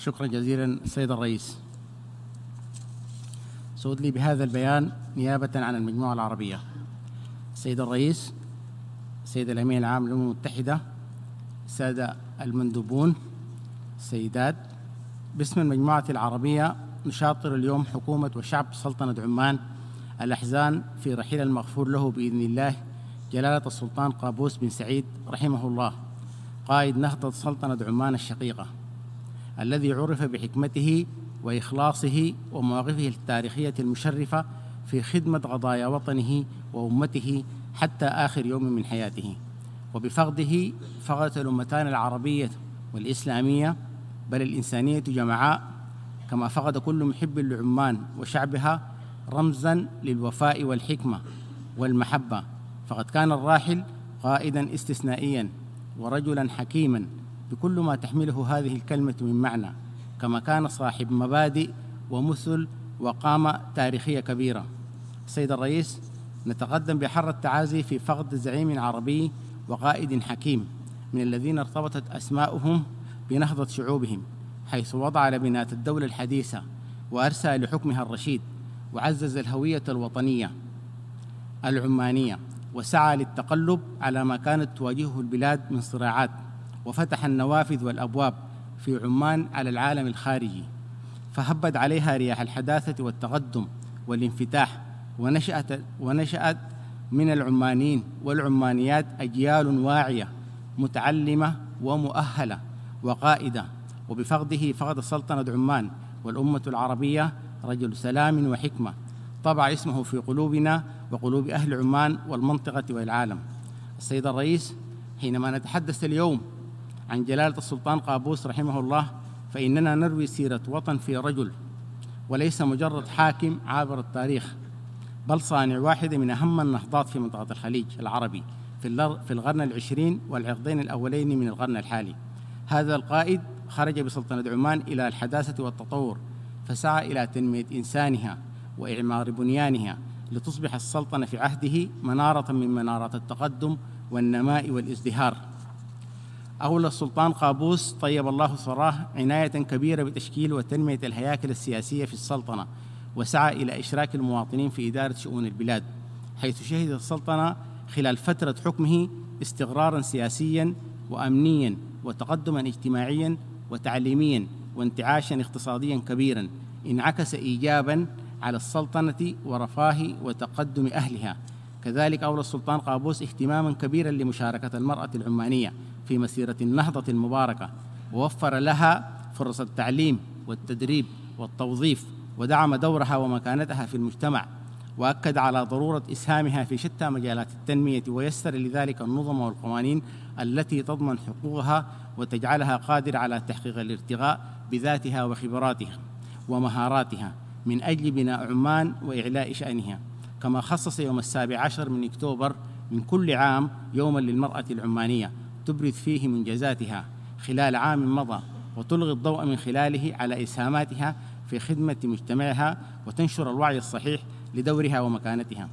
شكرا جزيلا السيد الرئيس. سود لي بهذا البيان نيابة عن المجموعة العربية. السيد الرئيس السيد الأمين العام للأمم المتحدة السادة المندوبون السيدات باسم المجموعة العربية نشاطر اليوم حكومة وشعب سلطنة عمان الأحزان في رحيل المغفور له بإذن الله جلالة السلطان قابوس بن سعيد رحمه الله قائد نهضة سلطنة عمان الشقيقة. الذي عرف بحكمته وإخلاصه ومواقفه التاريخية المشرفة في خدمة قضايا وطنه وأمته حتى آخر يوم من حياته. وبفقده فقدت الأمتان العربية والإسلامية بل الإنسانية جمعاء كما فقد كل محب لعمان وشعبها رمزا للوفاء والحكمة والمحبة. فقد كان الراحل قائدا استثنائيا ورجلا حكيما. بكل ما تحمله هذه الكلمة من معنى كما كان صاحب مبادئ ومثل وقامة تاريخية كبيرة. السيد الرئيس نتقدم بحر التعازي في فقد زعيم عربي وقائد حكيم من الذين ارتبطت أسماؤهم بنهضة شعوبهم حيث وضع لبناة الدولة الحديثة وأرسى لحكمها الرشيد وعزز الهوية الوطنية العمانية وسعى للتقلب على ما كانت تواجهه البلاد من صراعات. وفتح النوافذ والأبواب في عمان على العالم الخارجي فهبت عليها رياح الحداثة والتقدم والانفتاح ونشأت ونشأت من العمانيين والعمانيات أجيال واعية متعلمة ومؤهلة وقائدة وبفقده فقد سلطنة عمان والأمة العربية رجل سلام وحكمة طبع اسمه في قلوبنا وقلوب أهل عمان والمنطقة والعالم. السيد الرئيس حينما نتحدث اليوم عن جلالة السلطان قابوس رحمه الله فإننا نروي سيرة وطن في رجل وليس مجرد حاكم عابر التاريخ بل صانع واحدة من أهم النهضات في منطقة الخليج العربي في القرن العشرين والعقدين الأولين من القرن الحالي. هذا القائد خرج بسلطنة عمان إلى الحداثة والتطور فسعى إلى تنمية إنسانها وإعمار بنيانها لتصبح السلطنة في عهده منارة من منارات التقدم والنماء والازدهار. أولى السلطان قابوس طيب الله ثراه عناية كبيرة بتشكيل وتنمية الهياكل السياسية في السلطنة وسعى إلى إشراك المواطنين في إدارة شؤون البلاد حيث شهدت السلطنة خلال فترة حكمه استقرارا سياسيا وأمنيا وتقدما اجتماعيا وتعليميا وانتعاشا اقتصاديا كبيرا انعكس إيجابا على السلطنة ورفاه وتقدم أهلها. كذلك أولى السلطان قابوس اهتماما كبيرا لمشاركة المرأة العمانية في مسيرة النهضة المباركة ووفر لها فرص التعليم والتدريب والتوظيف ودعم دورها ومكانتها في المجتمع وأكد على ضرورة إسهامها في شتى مجالات التنمية ويسر لذلك النظم والقوانين التي تضمن حقوقها وتجعلها قادرة على تحقيق الارتقاء بذاتها وخبراتها ومهاراتها من أجل بناء عمان وإعلاء شأنها. كما خصص يوم السابع عشر من أكتوبر من كل عام يوما للمرأة العمانية تبرز فيه منجزاتها خلال عام مضى وتلغي الضوء من خلاله على إسهاماتها في خدمة مجتمعها وتنشر الوعي الصحيح لدورها ومكانتها.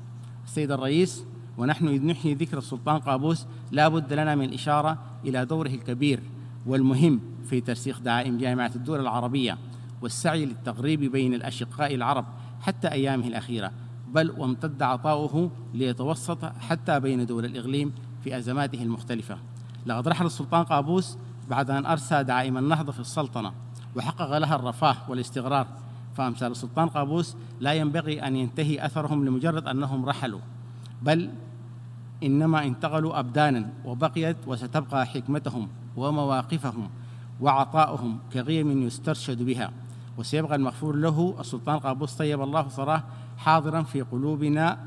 السيد الرئيس ونحن إذ نحيي ذكر السلطان قابوس لا بد لنا من الإشارة إلى دوره الكبير والمهم في ترسيخ دعائم جامعة الدول العربية والسعي للتغريب بين الأشقاء العرب حتى أيامه الأخيرة بل وامتد عطاؤه ليتوسط حتى بين دول الإقليم في أزماته المختلفة. لقد رحل السلطان قابوس بعد أن أرسى دعائم النهضة في السلطنة وحقق لها الرفاه والاستقرار فأمثال السلطان قابوس لا ينبغي أن ينتهي أثرهم لمجرد أنهم رحلوا بل إنما انتقلوا أبدانا وبقيت وستبقى حكمتهم ومواقفهم وعطاؤهم كغيم يسترشد بها. وسيبقى المغفور له السلطان قابوس طيب الله ثراه حاضرا في قلوبنا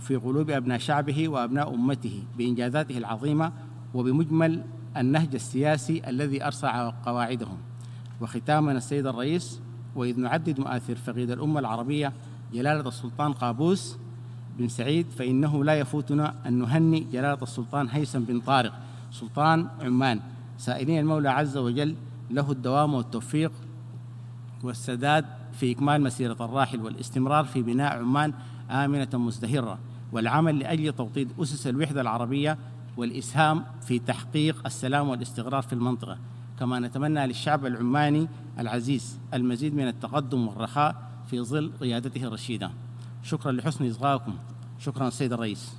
في قلوب أبناء شعبه وأبناء أمته بإنجازاته العظيمة وبمجمل النهج السياسي الذي أرسع قواعدهم. وختاما السيد الرئيس وإذ نعدد مآثر فقيد الأمة العربية جلالة السلطان قابوس بن سعيد فإنه لا يفوتنا أن نهنئ جلالة السلطان هيثم بن طارق سلطان عمان. سائلين المولى عز وجل له الدوام والتوفيق والسداد في إكمال مسيرة الراحل والاستمرار في بناء عمان آمنة مزدهرة والعمل لأجل توطيد أسس الوحدة العربية والإسهام في تحقيق السلام والاستقرار في المنطقة كما نتمنى للشعب العماني العزيز المزيد من التقدم والرخاء في ظل قيادته الرشيدة. شكرا لحسن إصغائكم. شكرا السيد الرئيس.